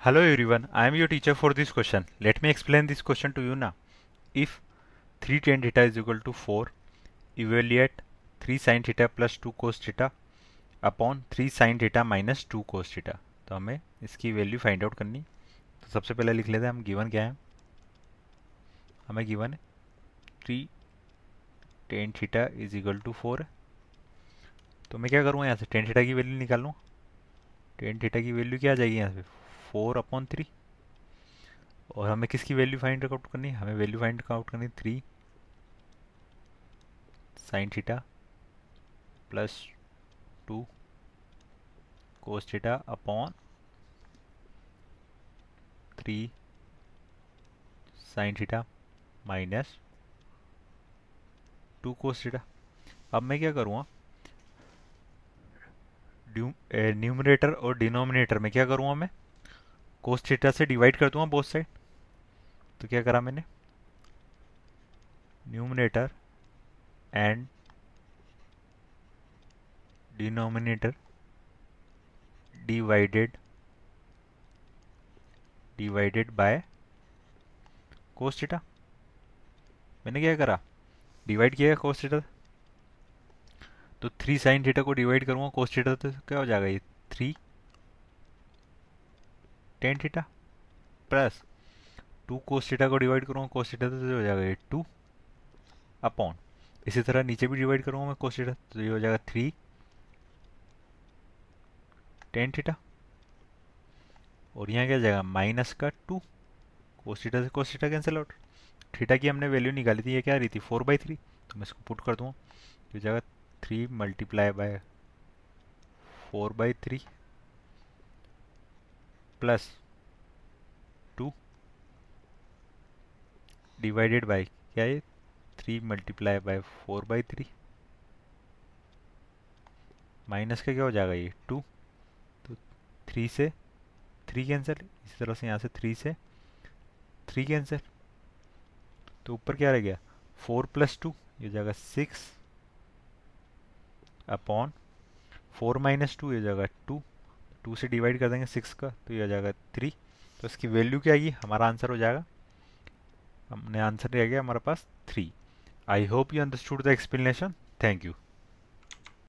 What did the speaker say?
Hello everyone, I am your teacher for this question. Let me explain this question to you now. If 3 tan theta is equal to 4, evaluate 3 sin theta plus 2 cos theta upon 3 sin theta minus 2 cos theta. तो हमें इसकी value find out करनी तो सबसे पहले लिख लेते हैं हम गिवन क्या है हमें गिवन है three tan theta is equal to four तो मैं क्या करूँगा यहाँ से टेन थीटा की वैल्यू निकाल लूँ टेन थीटा की वैल्यू क्या आ जाएगी यहाँ से फोर अपॉन थ्री। और हमें किसकी वैल्यू फाइंड आउट करनी है? हमें वैल्यू फाइंड आउट करनी three. Sine theta plus two cos theta upon three. Sine theta minus two cos theta. अब मैं क्या करूँगा न्यूमरेटर और डिनोमिनेटर में क्या करूँगा मैं? कोस थीटा से डिवाइड कर दूँगा बोथ साइड तो क्या करा मैंने? Numerator and denominator divided divided by cos theta मैंने क्या करा? डिवाइड किया कोस थीटा तो थ्री साइन थीटा को डिवाइड करूँगा कोस थीटा तो क्या हो जाएगा ये? Three tan theta plus two cos theta को डिवाइड करूँगा कोस थीटा तो हो जाएगा ये टू अपॉन इसी तरह नीचे भी डिवाइड करूँगा मैं कोस थीटा तो ये हो जाएगा थ्री टेन थीटा और यहाँ क्या जाएगा माइनस का टू कोस थीटा से cos theta cancel out theta की हमने वैल्यू निकाली थी, ये क्या रही थी फोर बाई थ्री तो मैं इसको पुट कर दूँगा तो जाएगा three multiply by four by three plus two divided by क्या है three multiply by four by three minus का क्या हो जाएगा ये? टू तो थ्री से थ्री कैंसिल इसी तरह से यहाँ से थ्री से थ्री कैंसिल तो ऊपर क्या रह गया? फोर प्लस टू ये हो जाएगा six upon four minus two ये जाएगा टू टू से डिवाइड कर देंगे सिक्स का तो ये आ जाएगा थ्री। तो इसकी वैल्यू क्या आएगी? हमारा आंसर हो जाएगा। हमने आंसर दिया गया हमारे पास three. I hope you understood the explanation. Thank you.